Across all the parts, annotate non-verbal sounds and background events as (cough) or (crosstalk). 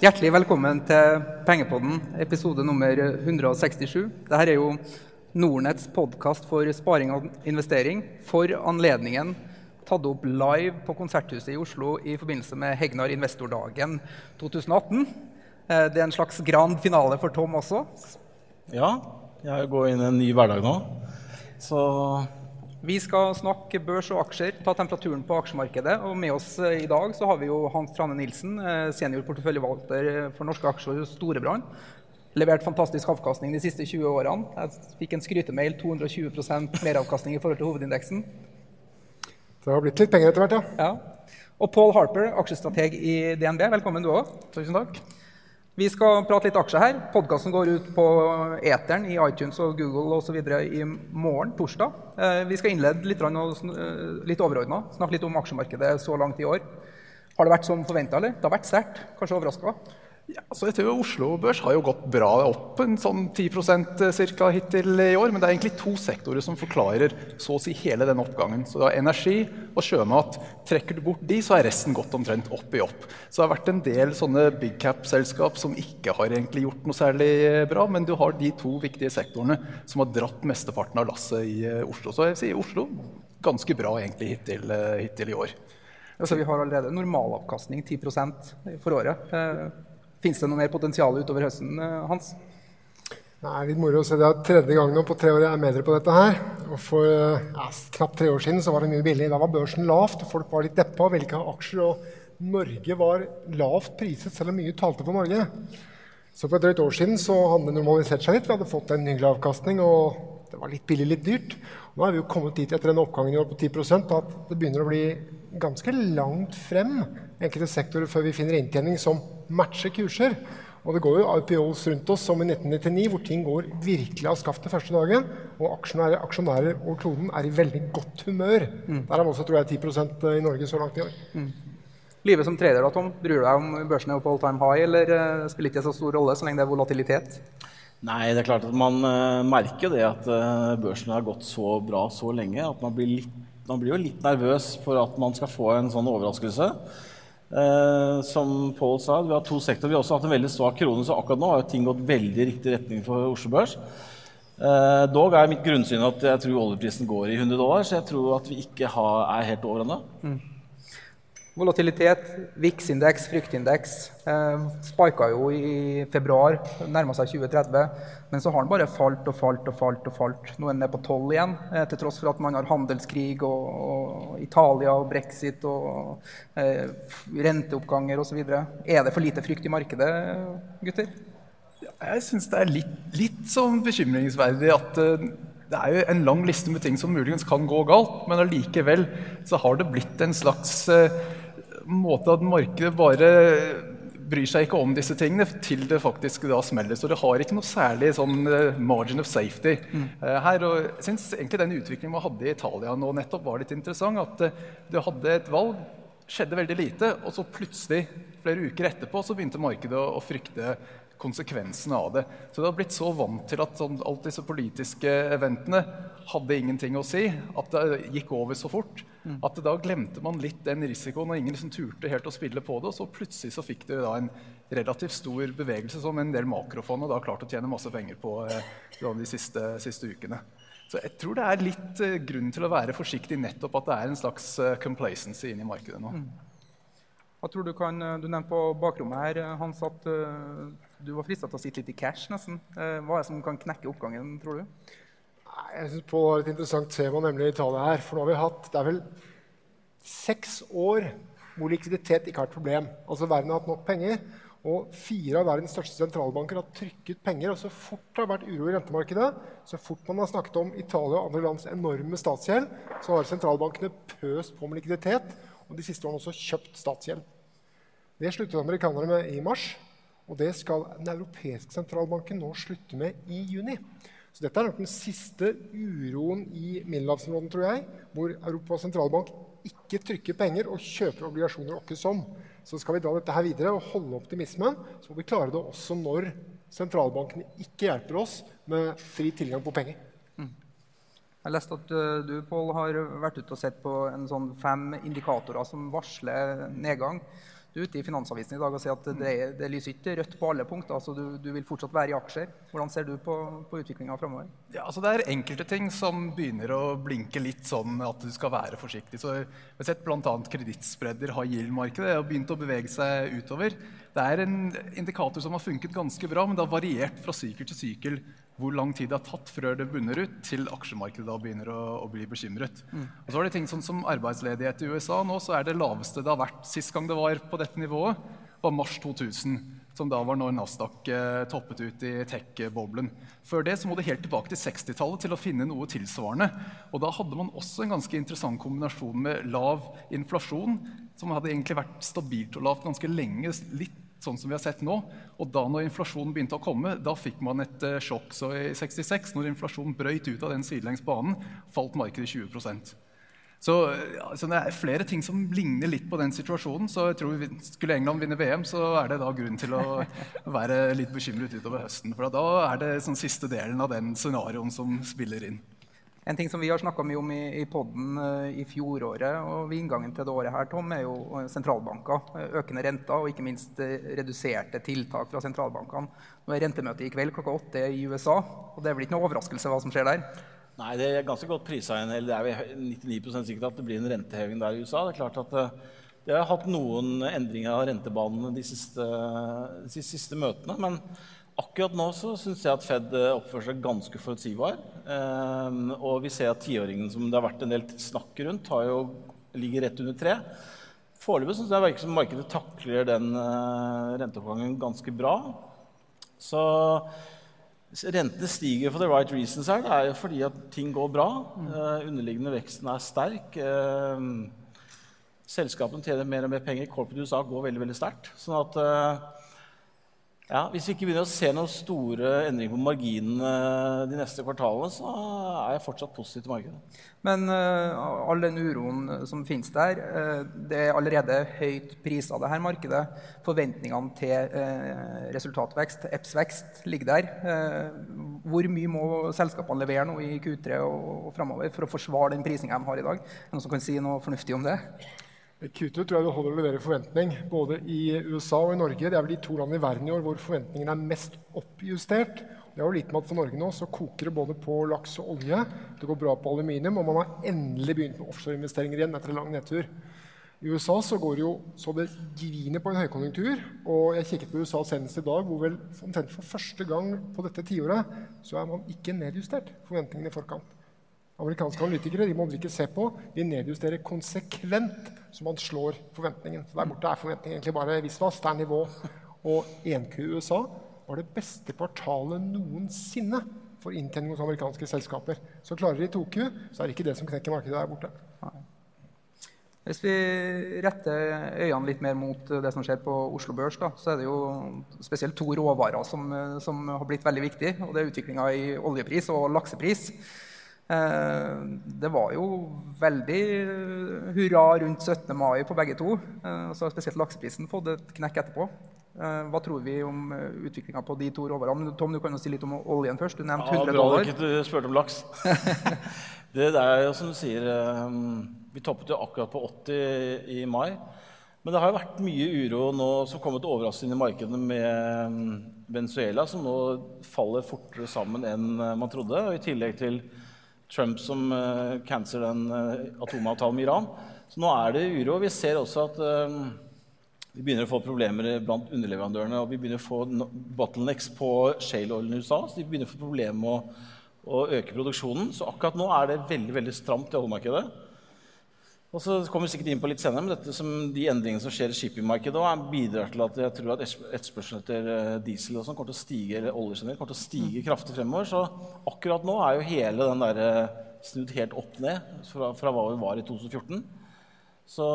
Hjertelig velkommen til Pengepodden, episode nummer 167. Dette er jo Nordnetts podkast for sparing og investering. For anledningen tatt opp live på Konserthuset i Oslo i forbindelse med Hegnar Investordagen 2018. Eh, det er en slags grand finale for Tom også. Ja, jeg går inn i en ny hverdag nå. Så vi skal snakke børs og aksjer, ta temperaturen på aksjemarkedet. Og med oss eh, i dag så har vi jo Hans Trane Nilsen, eh, senior porteføljevalgter for norske aksjer hos Storebrand. Levert fantastisk avkastning de siste 20 årene. Jeg fikk en skrytemail 220% meravkastning i forhold til hovedindeksen. Det har blitt litt penger etter hvert, ja. ja. Og Paul Harper, aksjestrateg i DNB. Velkommen, du òg. Tusen takk. Vi skal prate litt aksjer her. Podkasten går ut på eteren i iTunes og Google osv. i morgen, torsdag. Eh, vi skal innlede litt, eh, litt overordna, snakke litt om aksjemarkedet så langt i år. Har det vært som forventa, eller? Det har vært sterkt? Kanskje overraska? Ja, så jeg tror Oslo Børs har jo gått bra opp, en sånn 10% cirka hittil i år. Men det er egentlig to sektorer som forklarer så å si hele den oppgangen. Så det er energi og sjømat. Trekker du bort de, så er resten gått omtrent opp i opp. Så det har vært en del sånne big cap-selskap som ikke har egentlig gjort noe særlig bra. Men du har de to viktige sektorene som har dratt mesteparten av lasset i eh, Oslo. Så jeg sier Oslo ganske bra egentlig hittil, eh, hittil i år. Altså, vi har allerede normalavkastning 10 for året. Fins det noe mer potensial utover høsten, eh, Hans? Det er litt moro å se. Det er tredje gang nå på tre år jeg er med dere på dette her. Og For eh, ja, knapt tre år siden så var det mye billig. Da var børsen lavt, folk var litt deppa og ville ikke ha aksjer. Og Norge var lavt priset, selv om mye talte for Norge. Så for et drøyt år siden så hadde det normalisert seg litt. Vi hadde fått en hyggelig avkastning, og det var litt billig, litt dyrt. Nå er vi jo kommet dit etter den oppgangen i år på 10% at det begynner å bli ganske langt frem enkelte sektorer før vi finner inntjening som matcher kurser. Og det går jo IPOs rundt oss som i 1999, hvor ting går virkelig av skaftet første dagen. Og aksjonærer, aksjonærer over kloden er i veldig godt humør. Mm. Der er vi også tror jeg, 10% i Norge så langt i år. Mm. Livet som trader, da, Tom, bryr du deg om børsene er på all time high, eller uh, spiller ikke så stor rolle så lenge det er volatilitet? Nei, det er klart at man uh, merker det at uh, børsen har gått så bra så lenge at man blir, litt, man blir jo litt nervøs for at man skal få en sånn overraskelse. Eh, som Pål sa, vi har to sektorer. Vi har også hatt en veldig svak krone, så akkurat nå har ting gått veldig riktig retning for Oslo Børs. Eh, dog er mitt grunnsyn at jeg tror oljeprisen går i 100 dollar, så jeg tror at vi ikke har, er helt over ennå. Mm. Volatilitet, VIX-indeks, fryktindeks, eh, spika jo i februar, nærma seg 2030. Men så har den bare falt og falt og falt. og falt. Nå er den på 12 igjen, eh, til tross for at man har handelskrig og, og Italia og brexit og eh, renteoppganger osv. Er det for lite frykt i markedet, gutter? Jeg syns det er litt, litt sånn bekymringsverdig at uh, det er jo en lang liste med ting som muligens kan gå galt, men allikevel så har det blitt en slags uh, måte at markedet bare bryr seg ikke om disse tingene til det faktisk da smeller. Så det har ikke noe særlig sånn uh, margin of safety mm. uh, her. Og jeg syns egentlig den utviklingen man hadde i Italia nå nettopp var litt interessant. At uh, du hadde et valg, skjedde veldig lite, og så plutselig, flere uker etterpå, så begynte markedet å frykte konsekvensene av det. Så det har blitt så vant til at sånn, alt disse politiske eventene hadde ingenting å si, at det gikk over så fort. Mm. At da glemte man litt den risikoen, og ingen liksom turte helt å spille på det. Og så plutselig så fikk dere da en relativt stor bevegelse som en del makrofond da klart å tjene masse penger på eh, de siste, siste, ukene. Så jeg tror det er litt eh, grunn til å være forsiktig nettopp at det er en slags eh, complacency inn i markedet nå. Mm. Hva tror Du kan, du nevnte på bakrommet her Hans, at uh, du var frista til å sitte litt i cash. nesten. Uh, hva er det som kan knekke oppgangen, tror du? Jeg synes Pål har et interessant tema, nemlig Italia her. For nå har vi hatt det er vel seks år hvor likviditet ikke har et problem. Altså Verden har hatt nok penger. Og fire av verdens største sentralbanker har trykket penger. Og så fort det har vært uro i rentemarkedet, så fort man har snakket om Italia og andre lands enorme statsgjeld, så har sentralbankene pøst på med likviditet. Og de siste årene også kjøpt statsgjeld. Det sluttet amerikanerne med i mars. Og det skal den europeiske sentralbanken nå slutte med i juni. Så dette er nok den siste uroen i middelhavsområdet, tror jeg, hvor Europas sentralbank ikke trykker penger og kjøper obligasjoner åkke som. Så skal vi dra dette her videre og holde optimismen, så må vi klare det også når sentralbankene ikke hjelper oss med fri tilgang på penger. Mm. Jeg leste at uh, du Paul, har vært ute og sett på en sånn fem indikatorer som varsler nedgang. Du er ute i Finansavisen i dag og sier at det, det lyser ikke rødt på alle punkter. altså du, du, vil fortsatt være i aksjer. Hvordan ser du på, på utviklinga framover? Ja, altså det er enkelte ting som begynner å blinke litt sånn at du skal være forsiktig. Så Vi har sett bl.a. kredittspredder, har Gild-markedet og begynt å bevege seg utover. Det er en indikator som har funket ganske bra, men det har variert fra sykkel til sykkel hvor lang tid det har tatt før det bunner ut, til aksjemarkedet da begynner å, å bli bekymret. Mm. Og så har det ting sånn som arbeidsledighet i USA nå, så er det laveste det har vært sist gang det var på dette nivået, var mars 2000. Som da var når Nasdaq eh, toppet ut i tech-boblen. Før det så må det helt tilbake til 60-tallet til å finne noe tilsvarende. Og da hadde man også en ganske interessant kombinasjon med lav inflasjon, som hadde egentlig vært stabilt og lavt ganske lenge. litt sånn som vi har sett nå. Og da når inflasjonen begynte å komme, da fikk man et uh, sjokk. Så i 66, når inflasjonen brøyt ut av den sidelengs banen, falt markedet 20 så ja, så det er flere ting som ligner litt på den situasjonen. så jeg tror vi, Skulle England vinne VM, så er det da grunn til å (laughs) være litt bekymret utover høsten. For da er det sånn siste delen av den scenarioen som spiller inn. En ting som vi har snakka mye om i, i poden uh, i fjoråret og ved inngangen til det året, her, Tom, er jo eh, sentralbanker. Eh, økende renter og ikke minst reduserte tiltak fra sentralbankene. Nå er rentemøtet i kveld klokka åtte i USA. og Det er vel ikke noe overraskelse hva som skjer der? Nei, det er ganske godt prisa inn. Det er vel 99% sikkert at det blir en renteheving der i USA. Det er klart at det har hatt noen endringer av rentebanene de siste, de siste møtene. men Akkurat nå så syns jeg at Fed eh, oppfører seg ganske forutsigbar. Eh, og vi ser at tiåringen som det har vært en del snakk rundt, jo, ligger rett under tre. Foreløpig syns jeg virker som markedet takler den eh, renteoppgangen ganske bra. Så rentene stiger for the right reasons her. Det er jo fordi at ting går bra. Underliggende veksten er sterk. Selskapene tjener mer og mer penger. Corporate USA går veldig veldig sterkt. Sånn at ja, Hvis vi ikke begynner å se noen store endringer på marginene de neste kvartalene, så er jeg fortsatt positiv til markedet. Men uh, all den uroen som finnes der, uh, det er allerede høyt prisa, det her markedet. Forventningene til uh, resultatvekst, EPS-vekst, ligger der. hvor mye må selskapene levere nå i Q3 og, og framover for å forsvare den prisinga de har i dag? Er det noen som kan si noe fornuftig om det? Q2 tror jeg det holder å levere forventning, både i USA og i Norge. Det er vel de to landene i verden i år hvor forventningene er mest oppjustert. Det er jo litt med at For Norge nå så koker det både på laks og olje. Det går bra på aluminium, og man har endelig begynt med offshoreinvesteringer igjen etter en lang nedtur. I USA så går det jo så det griner på en høykonjunktur. Og jeg kikket på USA senest i dag, hvor vel omtrent for første gang på dette tiåret så er man ikke nedjustert forventningene i forkant. Amerikanske analytikere de må man ikke se på. De nedjusterer konsekvent så man slår forventningen. Så Der borte er forventningen egentlig bare visvas. Det er nivå. Og 1Q i USA var det beste kvartalet noensinne for inntjening hos amerikanske selskaper. Så klarer de 2Q, så er det ikke det som knekker markedet der borte. Hvis vi retter øynene litt mer mot det som skjer på Oslo Børs, da, så er det jo spesielt to råvarer som, som har blitt veldig viktige. og Det er utviklinga i oljepris og laksepris. Eh, det var jo veldig hurra rundt 17. mai på begge to. Og så har spesielt lakseprisen fått et knekk etterpå. Eh, hva tror vi om utviklinga på de to råvarene? Tom, du kan jo si litt om oljen først. Du nevnte 100 dollar. Ja, bra du ikke spurte om laks. (laughs) det er jo som du sier Vi toppet jo akkurat på 80 i mai. Men det har jo vært mye uro nå som kommet overraskende inn i markedene med Venezuela, som nå faller fortere sammen enn man trodde. Og i tillegg til Trump som uh, cancer den uh, atomavtalen med Iran. Så nå er det uro. Vi ser også at uh, vi begynner å få problemer blant underleverandørene. Og vi begynner å få bottlenecks på shale oil i USA. Så de begynner å få problemer med å, å øke produksjonen. Så akkurat nå er det veldig veldig stramt i oljemarkedet. Og så kommer vi sikkert inn på litt senere, men dette som de endringene som skjer i shippingmarkedet, bidrar til at jeg tror at etterspørselen etter eh, diesel og sånn kommer til å stige eller olje kommer til å stige kraftig fremover. Så akkurat nå er jo hele den der eh, snudd helt opp ned fra, fra hva vi var i 2014. Så,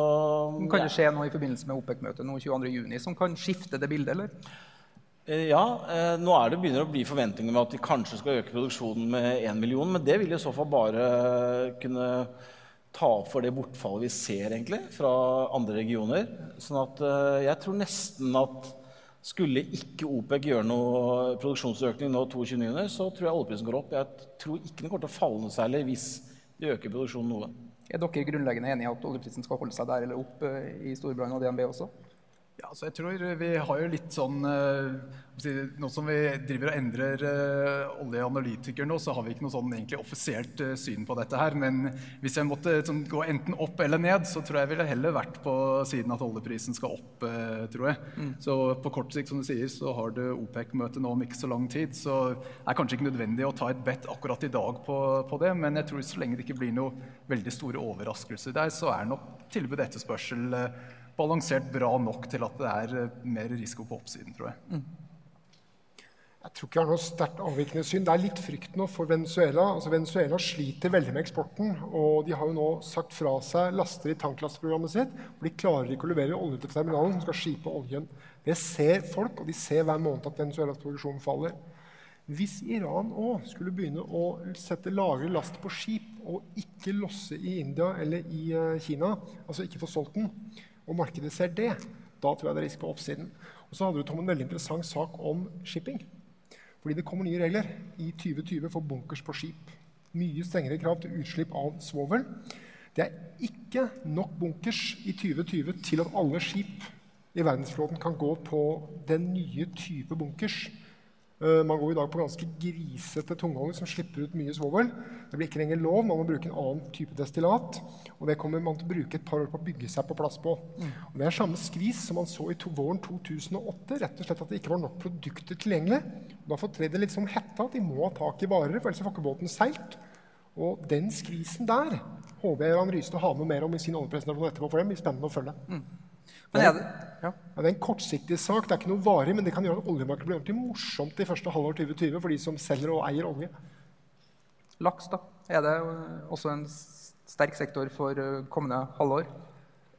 kan det skje noe i forbindelse med OPEC-møtet 22.6 som kan skifte det bildet, eller? Eh, ja, nå er det begynner å bli forventninger med at de kanskje skal øke produksjonen med 1 million, men det vil i så fall bare kunne ta opp for det bortfallet vi ser egentlig fra andre regioner. Sånn at uh, jeg tror nesten at skulle ikke OPEC gjøre noe produksjonsøkning nå 22.9., så tror jeg oljeprisen går opp. Jeg tror ikke den kommer til å falle noe særlig hvis de øker produksjonen noe. Er dere grunnleggende enige i at oljeprisen skal holde seg der eller opp uh, i Storbrann og DNB også? Ja, så jeg tror Vi har jo litt sånn uh, Nå som vi driver og endrer uh, oljeanalytikere nå, så har vi ikke noe sånn egentlig offisielt uh, syn på dette her. Men hvis jeg måtte sånn, gå enten opp eller ned, så tror jeg ville heller vært på siden at oljeprisen skal opp. tror jeg. Mm. Så på kort sikt, som du sier, så har du OPEC-møte nå om ikke så lang tid. Så det er kanskje ikke nødvendig å ta et bet akkurat i dag på, på det. Men jeg tror så lenge det ikke blir noe veldig store overraskelser der, så er nok tilbud etterspørsel balansert bra nok til at det er eh, mer risiko på oppsiden, tror jeg. Mm. Jeg tror ikke jeg har noe sterkt avvikende syn. Det er litt frykt nå for Venezuela. Altså Venezuela sliter veldig med eksporten. Og de har jo nå sagt fra seg laster i tanklasteprogrammet sitt. For de klarer ikke å levere olje til terminalen som skal skipe oljen. Det ser folk, og de ser hver måned at Venezuelas produksjon faller. Hvis Iran òg skulle begynne å sette lagre last på skip og ikke losse i India eller i eh, Kina, altså ikke få solgt den, og markedet ser det, da tror jeg det er risk på oppsiden. Og så hadde du Tom, en veldig interessant sak om shipping. Fordi det kommer nye regler i 2020 for bunkers på skip. Mye strengere krav til utslipp av svovel. Det er ikke nok bunkers i 2020 til at alle skip i verdensflåten kan gå på den nye type bunkers man går i dag på ganske grisete tungolje som slipper ut mye svovel. Det blir ikke lenger lov. Man må bruke en annen type destillat. Og det kommer man til å bruke et par år på å bygge seg på plass på. Mm. Og det er samme skvis som man så i to våren 2008. Rett og slett at det ikke var nok produkter tilgjengelig. Da fortrer det litt som hetta at de må ha tak i varer, for ellers får ikke båten seilt. Og den skvisen der håper jeg Jan Rystad har med mer om i sin oljepresentasjon etterpå. for det blir spennende å følge. Men er det, ja. Ja, det er en kortsiktig sak. Det er ikke noe varig, men det kan gjøre at oljemarkedet blir ordentlig morsomt i første halvår 2020 for de som selger og eier olje. Laks, da? Er det også en sterk sektor for eh, kommende halvår?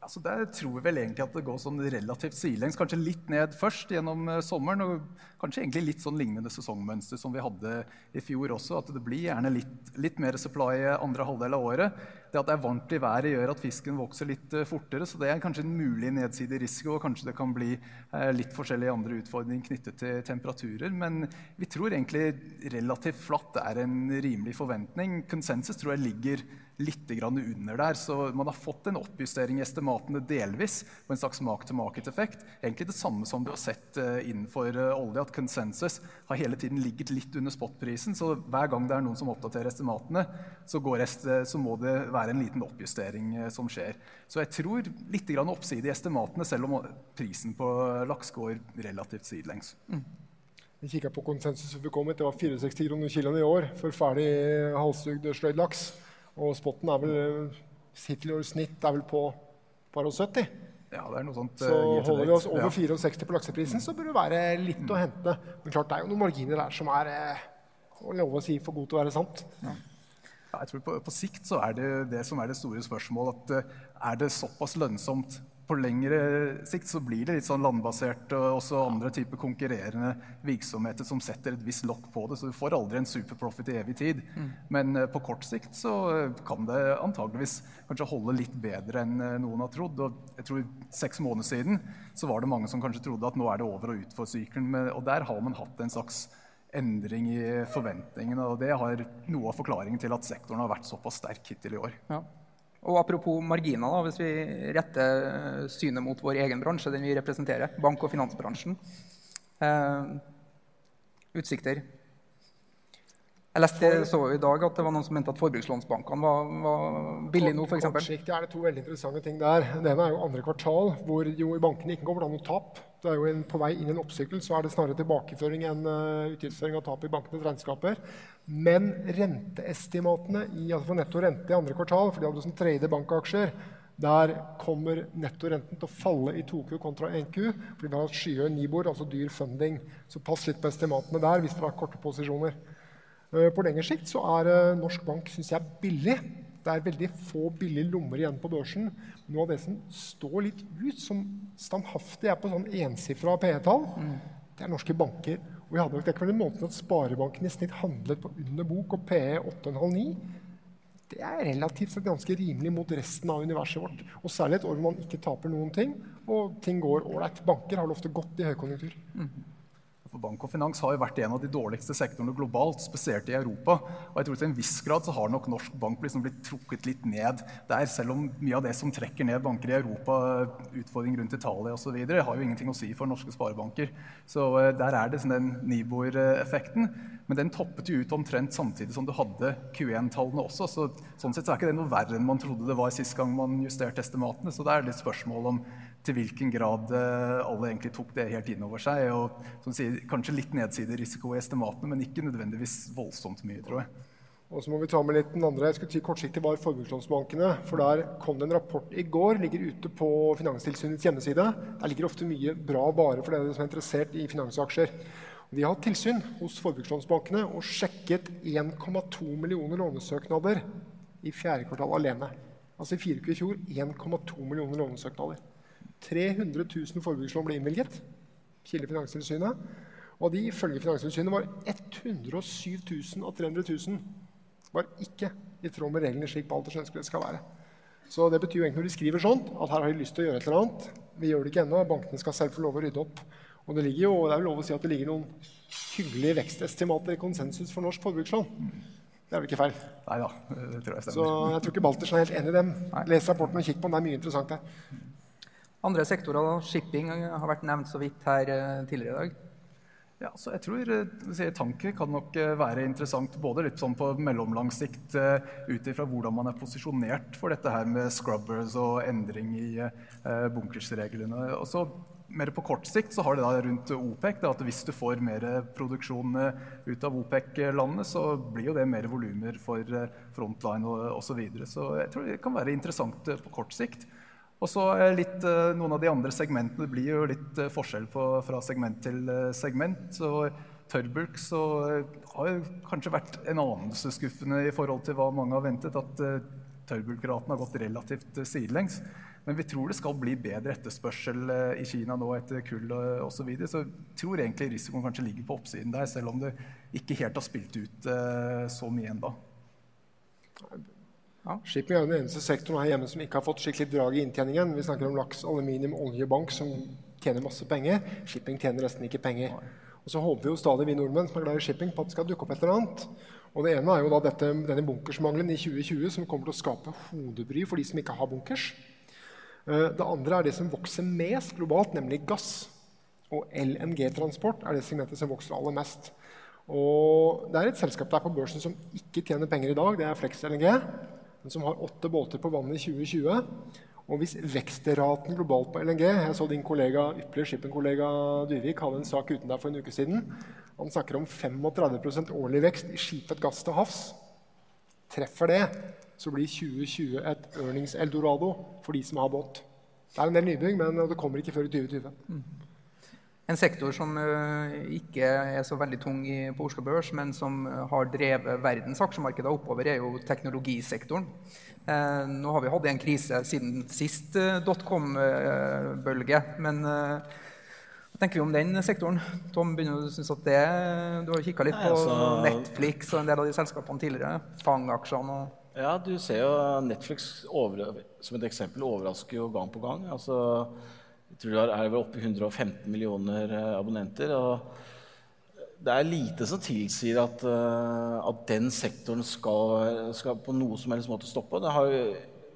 Altså der tror vi vel egentlig at det går sånn relativt sidelengs. Kanskje litt ned først gjennom eh, sommeren. Og kanskje egentlig litt sånn lignende sesongmønster som vi hadde i fjor også. At det blir gjerne litt, litt mer supply andre halvdel av året. Det at det er varmt i været, gjør at fisken vokser litt uh, fortere. Så det er kanskje en mulig nedsidig risiko. Og kanskje det kan bli uh, litt forskjellige andre utfordringer knyttet til temperaturer. Men vi tror egentlig relativt flatt er en rimelig forventning. Konsensus tror jeg ligger litt under der. Så man har fått en oppjustering i estimatene delvis på en slags mark-to-market-effekt. Egentlig det samme som du har sett uh, innenfor uh, olje, at konsensus har hele tiden ligget litt under spotprisen. Så hver gang det er noen som oppdaterer estimatene, så, så må det være en liten oppjustering som skjer. Så jeg tror litt oppside i estimatene, selv om prisen på laks går relativt sidelengs. Mm. Vi kikka på konsensus vi kom ut. Det var 64 kroner kiloen i år for ferdig halshugd sløyd laks. Og spotten er vel hittil i snitt er vel på par og 70. Ja, det er noe sånt. Så uh, holder vi oss over ja. 64 på lakseprisen, så bør det være litt mm. å hente. Men klart, det er jo noen marginer der som er eh, å love å si for god til å være sant. Ja. Ja, jeg tror på, på, sikt så er det det som er det store spørsmålet. At uh, er det såpass lønnsomt på lengre sikt så blir det litt sånn landbasert og også andre typer konkurrerende virksomheter som setter et visst lokk på det. Så du får aldri en superprofit i evig tid. Mm. Men uh, på kort sikt så kan det antageligvis kanskje holde litt bedre enn uh, noen har trodd. Og jeg tror seks måneder siden så var det mange som kanskje trodde at nå er det over og ut for sykelen. Og der har man hatt en slags endring i forventningene. Og det har noe av forklaringen til at sektoren har vært såpass sterk hittil i år. Ja. Og Apropos marginer, da, hvis vi retter synet mot vår egen bransje, den vi representerer, bank- og finansbransjen. Eh, utsikter. Jeg leste så i dag at det var noen som mente at forbrukslånsbankene var, var billige nå. For Kortsiktig er det to veldig interessante ting der. Det ene er jo andre kvartal, hvor jo i bankene ikke går noe tap. Det er jo en, På vei inn i en oppsykkel så er det snarere tilbakeføring enn uh, utgiftsføring av tap i bankenes regnskaper. Men renteestimatene i, altså for netto rente i andre kvartal, for de hadde som tredje bankaksjer, der kommer nettorenten til å falle i 2Q kontra 1Q fordi vi har skyhøy Nibor, altså dyr funding. Så pass litt på estimatene der hvis dere har korte posisjoner. Eh, på lengre sikt så er eh, norsk bank synes jeg, billig. Det er veldig få billige lommer igjen på børsen. Noe av det som står litt ut, som standhaftig er på sånn ensifra PE-tall, mm. det er norske banker. Og vi hadde nok ikke vært måten at Sparebanken i snitt handlet på under bok og PE 8,5-9. Det er relativt sett ganske rimelig mot resten av universet vårt. Og særlig et år hvor man ikke taper noen ting, og ting går ålreit. Banker har ofte gått i høykonjunktur. Mm. For bank og finans har jo vært en av de dårligste sektorene globalt, spesielt i Europa. Og jeg tror til en viss grad så har nok norsk bank liksom blitt trukket litt ned der, selv om mye av det som trekker ned banker i Europa, utfordring rundt Italia osv., har jo ingenting å si for norske sparebanker. Så eh, der er det sånn den Nibor-effekten. Men den toppet jo ut omtrent samtidig som du hadde Q1-tallene også. Så sånn sett så er ikke det noe verre enn man trodde det var sist gang man justerte estimatene. Så det er litt spørsmål om til hvilken grad eh, alle egentlig tok det helt inn over seg. og som sier, Kanskje litt nedsiderisiko i estimatene, men ikke nødvendigvis voldsomt mye, tror jeg. Og så må vi ta med litt den andre, jeg skulle si Kortsiktig var forbrukslånsbankene. For der kom det en rapport i går, ligger ute på Finanstilsynets hjemmeside. Der ligger ofte mye bra bare for dere som er interessert i finansaksjer. De har hatt tilsyn hos forbrukslånsbankene og sjekket 1,2 millioner lånesøknader i fjerde kvartal alene. Altså i fire uker i fjor 1,2 millioner lånesøknader. 300 000 forbrukslån ble innvilget. Kilde Finanstilsynet. Og de ifølge Finanstilsynet var 107 000 av 300 000 var ikke i tråd med reglene slik Balters ønsker det skal være. Så det betyr jo egentlig når de skriver sånn, at her har de lyst til å gjøre et eller annet. Vi gjør det ikke ennå. Bankene skal selv få lov å rydde opp. Og det, ligger jo, det er jo lov å si at det ligger noen hyggelige vekstestimater i konsensus for norsk forbrukslån. Det er vel ikke feil? Nei da, det tror jeg stemmer. Så jeg tror ikke Baltersen er helt enig i dem. Les rapporten og kikk på den. Det er mye interessant der. Andre sektorer, shipping, har vært nevnt så vidt her eh, tidligere i dag. Ja, så jeg tror eh, Tanker kan nok eh, være interessant både litt sånn på mellomlang sikt ut ifra hvordan man er posisjonert for dette her med scrubbers og endring i bunkersreglene. Og så mer på kort sikt så har det da rundt OPEC da, at hvis du får mer produksjon ut av OPEC-landene, så blir jo det mer volumer for frontline osv. Så, videre. så jeg tror det kan være interessant på kort sikt. Og så litt, eh, Noen av de andre segmentene blir jo litt eh, forskjell på, fra segment til eh, segment. Så Tørrbulk så har jo kanskje vært en anelse skuffende i forhold til hva mange har ventet, at tørrbulkraten har gått relativt sidelengs. Men vi tror det skal bli bedre etterspørsel i Kina nå etter kull osv. Så, videre. så jeg tror egentlig risikoen kanskje ligger på oppsiden der, selv om det ikke helt har spilt ut så mye ennå. Ja, shipping er jo den eneste sektoren her hjemme som ikke har fått skikkelig drag i inntjeningen. Vi snakker om laks, aluminium, olje, bank som tjener masse penger. Shipping tjener nesten ikke penger. Og så håper vi jo stadig, vi nordmenn som er glad i shipping, på at det skal dukke opp et eller annet. Og det ene er jo da dette, denne bunkersmangelen i 2020 som kommer til å skape hodebry for de som ikke har bunkers. Eh, det andre er det som vokser mest globalt, nemlig gass. Og LNG-transport er det segmentet som vokser aller mest. Og det er et selskap der på børsen som ikke tjener penger i dag. Det er Flex LNG men som har åtte båter på vannet i 2020. Og hvis vekstraten globalt på LNG Jeg så din kollega, ypperlige shipping-kollega Dyvik hadde en sak uten deg for en uke siden. Han snakker om 35% årlig vekst i skipet gass til havs. Treffer det, så blir 2020 et earnings-eldorado for de som har båt. Det er en del nybygg, men det kommer ikke før i 2020. En sektor som uh, ikke er så veldig tung på Oslo Børs, men som uh, har drevet verdens aksjemarkeder oppover, er jo teknologisektoren. Uh, nå har vi hatt en krise siden sist dotcom-bølge. men hva tenker vi om den sektoren? Tom, begynner Du synes at det, du har kikka litt på altså, Netflix og en del av de selskapene tidligere. Fang-aksjene og Ja, du ser jo Netflix over, som et eksempel overrasker jo gang på gang. altså jeg tror det er vel oppe i 115 millioner eh, abonnenter. og Det er lite som tilsier at, eh, at den sektoren skal, skal, på noe som helst måte stoppe. Har,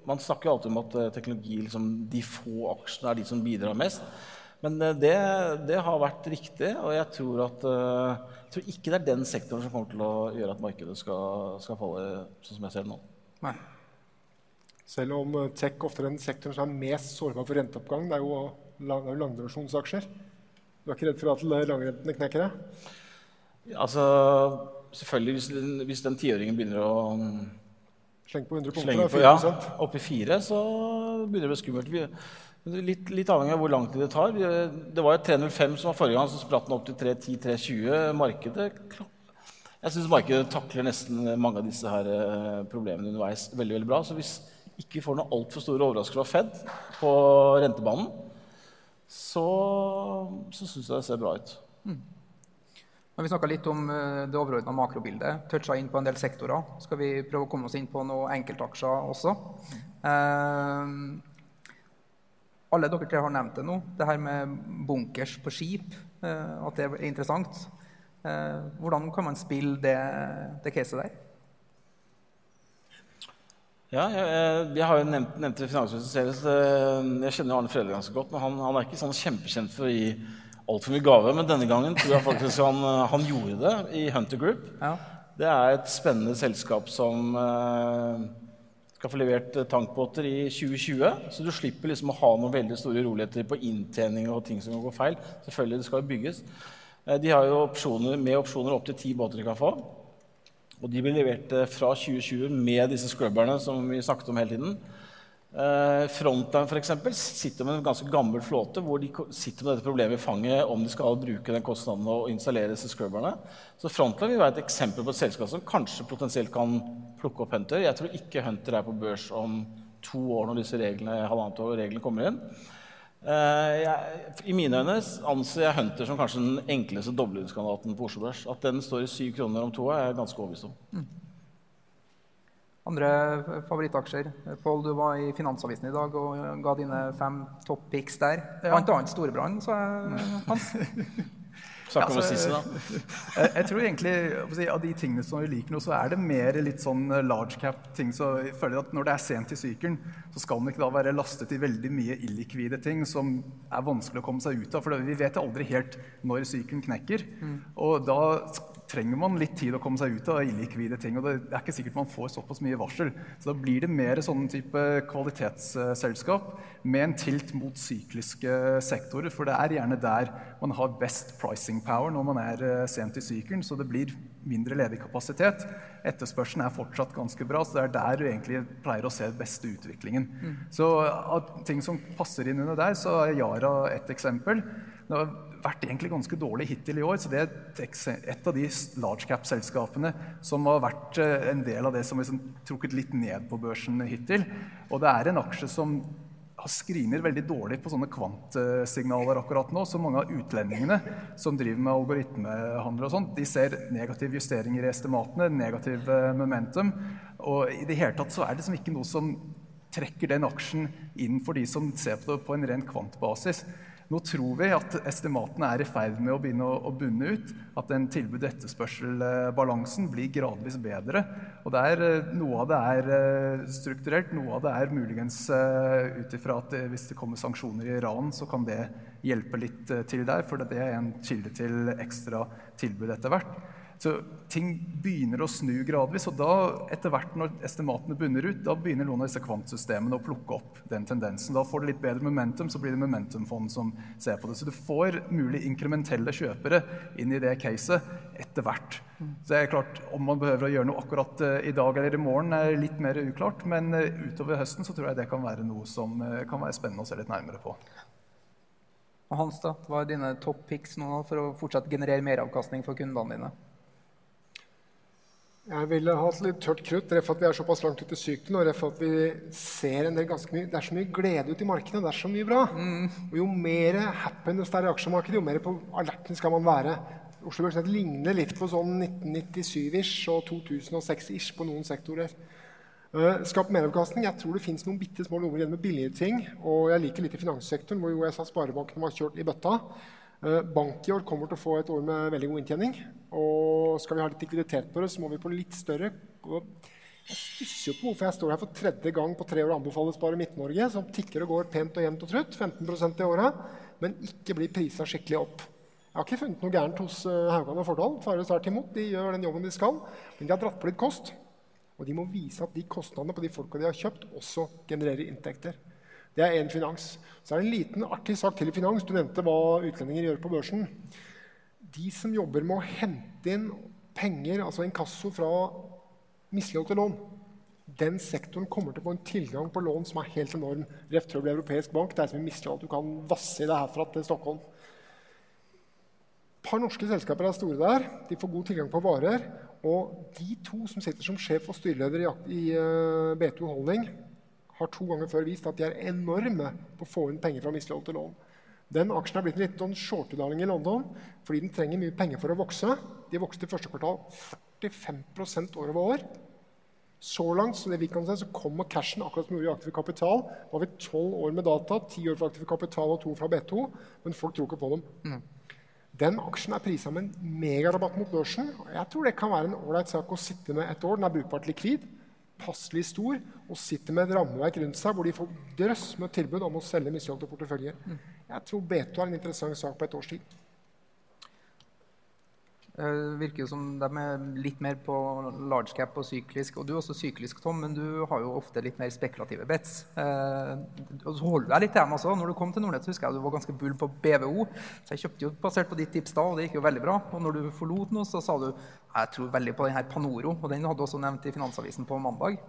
man snakker jo alltid om at eh, teknologi, liksom, de få aksjene, er de som bidrar mest. Men det, det, har vært riktig, og jeg tror, at, jeg tror ikke det er den sektoren som kommer til å gjøre at markedet skal, skal falle, sånn som jeg ser det nå. Nei. Selv om tech ofte er den sektoren som er mest sårbar for renteoppgang. Det er jo lang, langdivisjonsaksjer? Du er ikke redd for at langrentene knekker deg? Altså, selvfølgelig, hvis den, hvis den tiåringen begynner å Slenge på 100 punkter, på, ja, opp i fire, så begynner det å bli skummelt. Vi, litt, litt, avhengig av hvor lang tid det tar. Vi, det var jo 305 som var forrige gang, så spratt den opp til 310-320. Markedet Jeg syns markedet takler nesten mange av disse her eh, problemene underveis veldig veldig bra. Så hvis ikke vi får noen altfor store overraskelser fra Fed på rentebanen, så, så syns jeg det ser bra ut. Mm. vi snakka litt om eh, det overordna makrobildet. Toucha inn på en del sektorer. Skal vi prøve å komme oss inn på noen enkeltaksjer også? Eh, alle dere tre har nevnt det nå. Det her med bunkers på skip. eh, at det er interessant. Eh, hvordan kan man spille det, det caset der? Ja, jeg, jeg, jeg har jo nevnt, nevnt Finansministeren selv, eh, jeg kjenner jo Arne Frede ganske godt. Men han, han, er ikke sånn kjempekjent for å gi altfor mye gave. Men denne gangen tror jeg faktisk han, eh, han gjorde det i Hunter Group. Ja. Det er et spennende selskap som eh, skal få levert eh, tankbåter i 2020. Så du slipper liksom å ha noen veldig store roligheter på inntjening og ting som kan gå feil. Selvfølgelig, det skal jo bygges. Eh, de har jo opsjoner, med opsjoner opp til ti båter de kan få. Og de blir levert eh, fra 2020 med disse scrubberne som vi snakket om hele tiden. Eh, Frontline eksempel, sitter med en ganske gammel flåte hvor de sitter med dette problemet i fanget om de skal bruke den kostnaden og installere disse scrubberne. Så Frontline vil være et eksempel på et selskap som kanskje potensielt kan plukke opp Hunter. Jeg tror ikke Hunter er på børs om to år når disse reglene, halvannet år reglene kommer inn. Eh, jeg, I mine øyne anser jeg Hunter som kanskje den enkleste dobbeltkandidaten på Oslo Børs. At den står i syv kroner om to er jeg ganske overbevist om. Andre favorittaksjer? Pål, du var i Finansavisen i dag og ga dine fem topp picks der. Ja. Blant annet Storebrand, sa jeg. Hans. (laughs) Snakke Ja, om altså, Sissi, da. (laughs) Jeg, jeg tror egentlig, si, Av de tingene som vi liker nå, så er det mer litt sånn eh, large cap-ting. Så jeg føler at Når det er sent i sykelen, så skal man ikke da være lastet i veldig mye illikvide ting som er vanskelig å komme seg ut av. For vi vet aldri helt når sykelen knekker. Og da trenger man litt tid å komme seg ut av illikvide ting. Og det er ikke sikkert man får såpass mye varsel. Så da blir det mer sånn type kvalitetsselskap med en tilt mot sykliske sektorer. For det er gjerne der man har best pricing power når man er eh, sent i sykelen. Så det blir mindre ledig kapasitet. Etterspørselen er fortsatt ganske bra, så det er der du egentlig pleier å se den beste utviklingen. Så av ting som passer inn under der, så er Yara et eksempel. Det har vært egentlig ganske dårlig hittil i år, så det er et, et av de large cap-selskapene som har vært eh, en del av det som har liksom trukket litt ned på børsen hittil. Og det er en aksje som screener veldig dårlig på sånne kvantsignaler akkurat nå. Så mange av utlendingene som driver med algoritmehandel og sånt, de ser negativ justering i estimatene, negativ eh, momentum. Og i det hele tatt så er det liksom ikke noe som trekker den aksjen inn for de som ser på det på en ren kvantbasis. Nå tror vi at estimatene er i ferd med å begynne å, å bunne ut. At den tilbud-etterspørsel-balansen blir gradvis bedre. Og det er, eh, noe av det er eh, strukturelt, noe av det er muligens eh, ut ifra at hvis det kommer sanksjoner i Iran, så kan det hjelpe litt til der. For det er en kilde til ekstra tilbud etter hvert. Så ting begynner å snu gradvis, og da, etter hvert når estimatene bunner ut, da begynner noen av disse kvantsystemene å plukke opp den tendensen. Da får det litt bedre momentum, så blir det momentumfond som ser på det. Så du får mulig inkrementelle kjøpere inn i det caset etter hvert. Så det er klart, Om man behøver å gjøre noe akkurat eh, i dag eller i morgen, er litt mer uklart, men eh, utover høsten så tror jeg det kan være noe som eh, kan være spennende å se litt nærmere på. Og Hans, da, hva er dine topp picks nå for å fortsatt generere meravkastning for kundene dine? Jeg ville hatt litt tørt krutt, ref at vi er såpass langt ute i sykkelen, Og ref at vi ser en del ganske mye Det er så mye glede ute i markedet. Det er så mye bra. Og jo mer happiness det er i aksjemarkedet, jo mer på alerten skal man være. Oslo Børs ligner litt på sånn 1997-ish og 2006-ish på noen sektorer. Uh, Skap meravkastning. Jeg tror det fins noen bitte små lommer igjen med billige ting. Og jeg liker litt i finanssektoren, hvor jo jeg sa sparebankene var kjørt i bøtta. Uh, Bank i år kommer til å få et år med veldig god inntjening. Og skal vi ha litt likviditet på det, så må vi på litt større. Jeg stusser jo på hvorfor jeg står her for tredje gang på tre år og anbefaler Spare Midt-Norge, som tikker og går pent og jevnt og trutt, 15% i året, men ikke blir prisa skikkelig opp. Jeg har ikke funnet noe gærent hos uh, Haugan og Fordal. Tværere tvert imot. De gjør den jobben de skal, men de har dratt på litt kost. Og de må vise at de kostnadene på de folka de har kjøpt, også genererer inntekter. Det er én finans. Så er det en liten artig sak til i finans. Du nevnte hva utlendinger gjør på børsen. De som jobber med å hente inn penger, altså inkasso fra misligholdte lån, den sektoren kommer til å få en tilgang på lån som er helt enorm. Ref. Trøbbel Europeisk bank. Det er som en mislighold. Du kan vasse i det herfra til Stockholm. Et par norske selskaper er store der. De får god tilgang på varer. Og de to som sitter som sjef og styreleder i, i eh, B2 Holding, har to ganger før vist at de er enorme på å få inn penger fra misligholdte lån. Den aksjen er blitt en liten shortedaling i London fordi den trenger mye penger for å vokse. De vokste i første kvartal 45 år over år. Så langt så det vi kan se, så kommer cashen akkurat som gjorde i aktiv kapital. Nå har vi tolv år med data, ti år for aktiv kapital og to fra B2, men folk tror ikke på dem. Den aksjen er prisa med en megarabatt mot børsen. og Jeg tror det kan være en ålreit sak å sitte med et år. Den er brukbart likvid, passelig stor, og sitter med et rammeverk rundt seg hvor de får drøss med tilbud om å selge misligholdte porteføljer. Jeg tror B2 er en interessant sak på et års tid. Det virker jo som de er litt mer på large cap og syklisk. Og du er også syklisk, Tom, men du har jo ofte litt mer spekulative bets. Eh, og så holder du deg litt til dem også. Når du kom til Nordnett, husker jeg du var ganske bull på BVO. Så jeg kjøpte jo basert på ditt tips da, og det gikk jo veldig bra. Og når du forlot nå, så sa du jeg tror veldig på den her Panoro. Og den hadde du også nevnt i Finansavisen på mandag.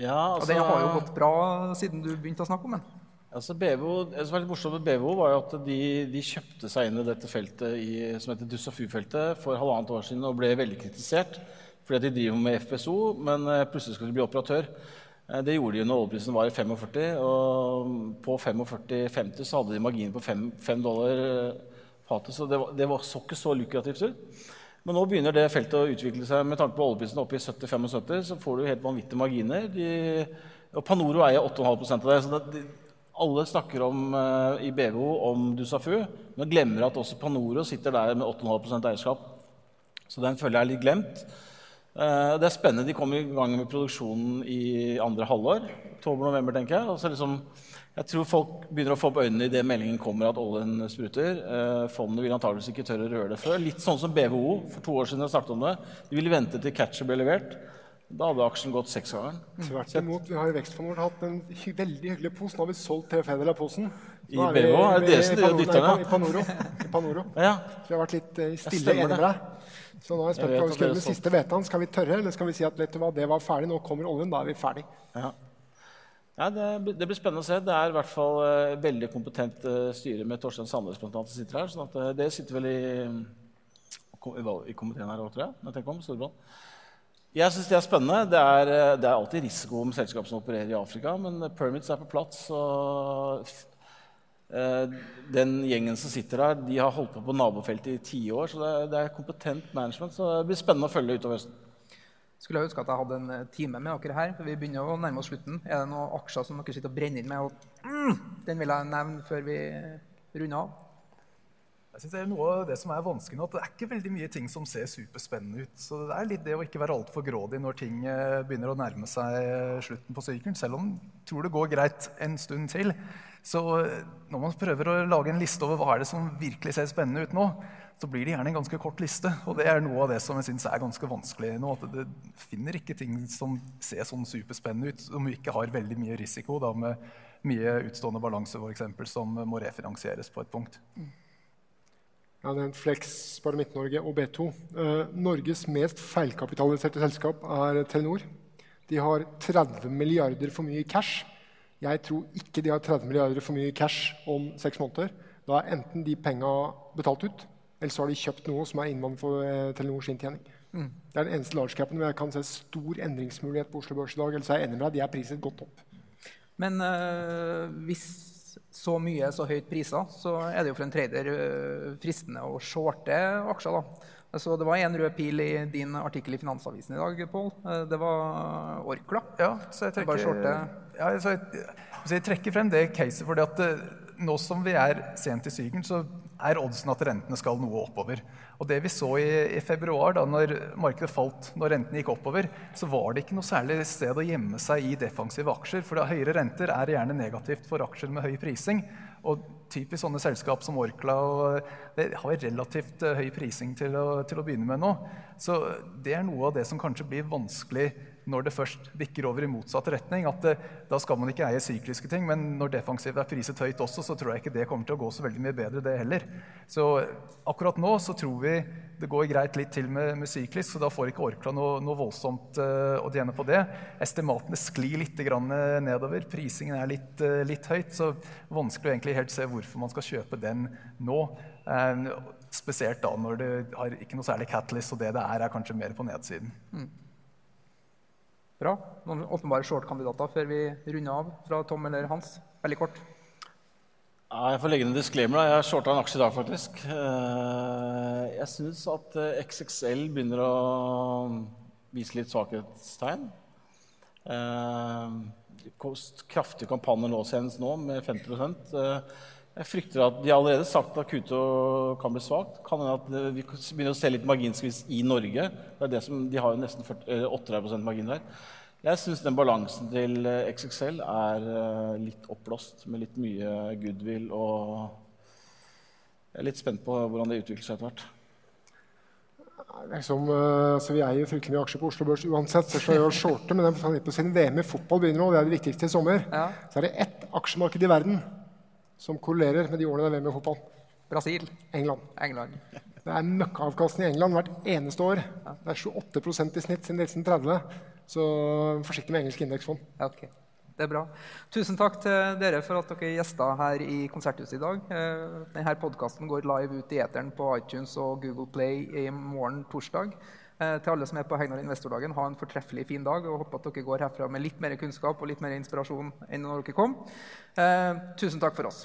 Ja, altså... Og den har jo gått bra siden du begynte å snakke om den. Altså BVO, det som var litt morsomt med BVO, var jo at de, de kjøpte seg inn i dette feltet i, som heter Dussafu-feltet for halvannet år siden og ble veldig kritisert fordi de driver med FPSO, men eh, plutselig skulle de bli operatør. Eh, det gjorde de når oljeprisen var i 45, og på 45-50 så hadde de marginer på 5, dollar eh, fatet, så det, var, det var så ikke så lukrativt ut. Men nå begynner det feltet å utvikle seg. Med tanke på oljeprisen oppe i 70-75, så får du helt vanvittige marginer. De, og Panoro eier 8,5 av det. så det, alle snakker om, uh, i BVO om Dusafu, men glemmer at også Panoro sitter der med 8,5% eierskap. Så den føler jeg er litt glemt. Uh, det er spennende. De kommer i gang med produksjonen i andre halvår. Oktober-november, tenker jeg. Altså liksom, jeg tror folk begynner å få opp øynene idet meldingen kommer at oljen spruter. Uh, fondet vil antakeligvis ikke tørre å røre det før. Litt sånn som BVO for to år siden jeg snakket om det. De ville vente til catcher ble levert. Da hadde aksjen gått seksgangeren. Tvert imot. Vi har i vekstfondet vårt hatt en hy veldig hyggelig pose. Nå har vi solgt tre fjerdedeler av posen. I BH? Er det dere som dytter den? I Panoro. I Panoro. (laughs) ja. Så vi har vært litt uh, stille enig med deg. Så nå er jeg spent på hva vi skal gjøre med siste vetan. Skal vi tørre, eller skal vi si at vet du hva, det var ferdig, nå kommer oljen, da er vi ferdig? Ja. Ja, det, det, blir spennende å se. Det er i hvert fall uh, veldig kompetent uh, styre med Torstein Sandnes bl.a. som sitter her. sånn at uh, Det sitter vel i, i komiteen her òg, tror jeg. når jeg tenker om, Storbrann. Jeg syns det er spennende. Det er, eh, det er, alltid risiko med selskap som opererer i Afrika, men permits er på plass. Og eh, den gjengen som sitter der, de har holdt på på nabofeltet i tiår. Så det er, det er, kompetent management. Så det blir spennende å følge utover høsten. Skulle jeg ønske at jeg hadde en eh, time med dere her. for Vi begynner å nærme oss slutten. Er det noen aksjer som dere sitter og brenner inn med? Og, mm, den vil jeg nevne før vi runder av. Jeg synes det er noe av det som er vanskelig nå, at det er ikke veldig mye ting som ser superspennende ut. Så det er litt det å ikke være altfor grådig når ting eh, begynner å nærme seg eh, slutten på sykelen. Selv om jeg tror det går greit en stund til. Så eh, når man prøver å lage en liste over hva er det som virkelig ser spennende ut nå, så blir det gjerne en ganske kort liste. Og det er noe av det som jeg synes er ganske vanskelig nå. At det finner ikke ting som ser sånn superspennende ut, om vi ikke har veldig mye risiko, da med mye utstående balanse f.eks., som må refinansieres på et punkt. Jeg har nevnt Flex, Spare Midt-Norge og B2. Eh, Norges mest feilkapitaliserte selskap er Telenor. De har 30 milliarder for mye cash. Jeg tror ikke de har 30 milliarder for mye cash om seks måneder. Da er enten de penga betalt ut, eller så har de kjøpt noe som er innvandret for eh, Telenors inntjening. Mm. Det er den eneste large capen hvor jeg kan se stor endringsmulighet på Oslo Børs i dag. Ellers er jeg enig med deg, de er priset godt opp. Men øh, hvis så mye, så høyt priser, så er det jo for en trader øh, fristende å shorte aksjer. da. Så det var én rød pil i din artikkel i Finansavisen i dag, Pål. Eh, det var Orkla. Ja, så jeg trekker, ja, så jeg, så jeg trekker frem det caset fordi at eh, nå som vi er sent i sykelen, så er oddsen at rentene skal noe oppover. Og det vi så i, i, februar, da når markedet falt, når rentene gikk oppover, så var det ikke noe særlig sted å gjemme seg i defensive aksjer. For da høyere renter er gjerne negativt for aksjer med høy prising. Og typisk sånne selskap som Orkla det har relativt høy prising til å, til å begynne med nå. Så det er noe av det som kanskje blir vanskelig når det først bikker over i motsatt retning. at det, Da skal man ikke eie sykliske ting, men når defensivt er priset høyt også, så tror jeg ikke det kommer til å gå så veldig mye bedre, det heller. Så akkurat nå så tror vi det går greit litt til med, med syklisk, så da får ikke Orkla noe, noe voldsomt uh, å tjene på det. Estimatene sklir litt nedover. Prisingen er litt, uh, litt høyt, så vanskelig å egentlig helt se hvorfor man skal kjøpe den nå. Uh, spesielt da når det har ikke noe særlig catalyst, og det det er, er kanskje mer på nedsiden. Mm. Bra. Noen åpenbare short-kandidater før vi runder av fra Tom eller Hans? Veldig kort. Ja, jeg får legge en disclaimer. Jeg shorta en aksje i dag, faktisk. Eh, jeg syns at eh, XXL begynner å vise litt svakhetstegn. Eh, kraftige kampanjer nå senest nå, med 50 Jeg frykter at De har allerede sagt at Q2 kan bli svakt. Kan hende at eh, vi begynner å se litt marginskvis i Norge. Det er det som, de har jo nesten 40, 38 margin der. Jeg syns den balansen til eh, XXL er eh, litt oppblåst, med litt mye goodwill. Og jeg er litt spent på hvordan det utvikler seg etter hvert. Liksom, så vi eier fryktelig mye aksjer på Oslo Børs uansett. så jeg å shorte, men på siden VM i fotball begynner nå, det er det viktigste i sommer, ja. så er det ett aksjemarked i verden som korrelerer med de årene det er VM i fotball. Brasil. England. England. Det er møkkaavkastning i England hvert eneste år. Det er 28% i snitt siden 1930. Så forsiktig med engelsk indeksfond. Okay. Det er bra. Tusen takk til dere for at dere gjesta her i Konserthuset i dag. Eh, denne podkasten går live ut i eteren på iTunes og Google Play i morgen torsdag. Eh, til alle som er på Hegnar Investordagen, ha en fortreffelig fin dag. og Håper at dere går herfra med litt mer kunnskap og litt mer inspirasjon enn når dere kom. Eh, tusen takk for oss.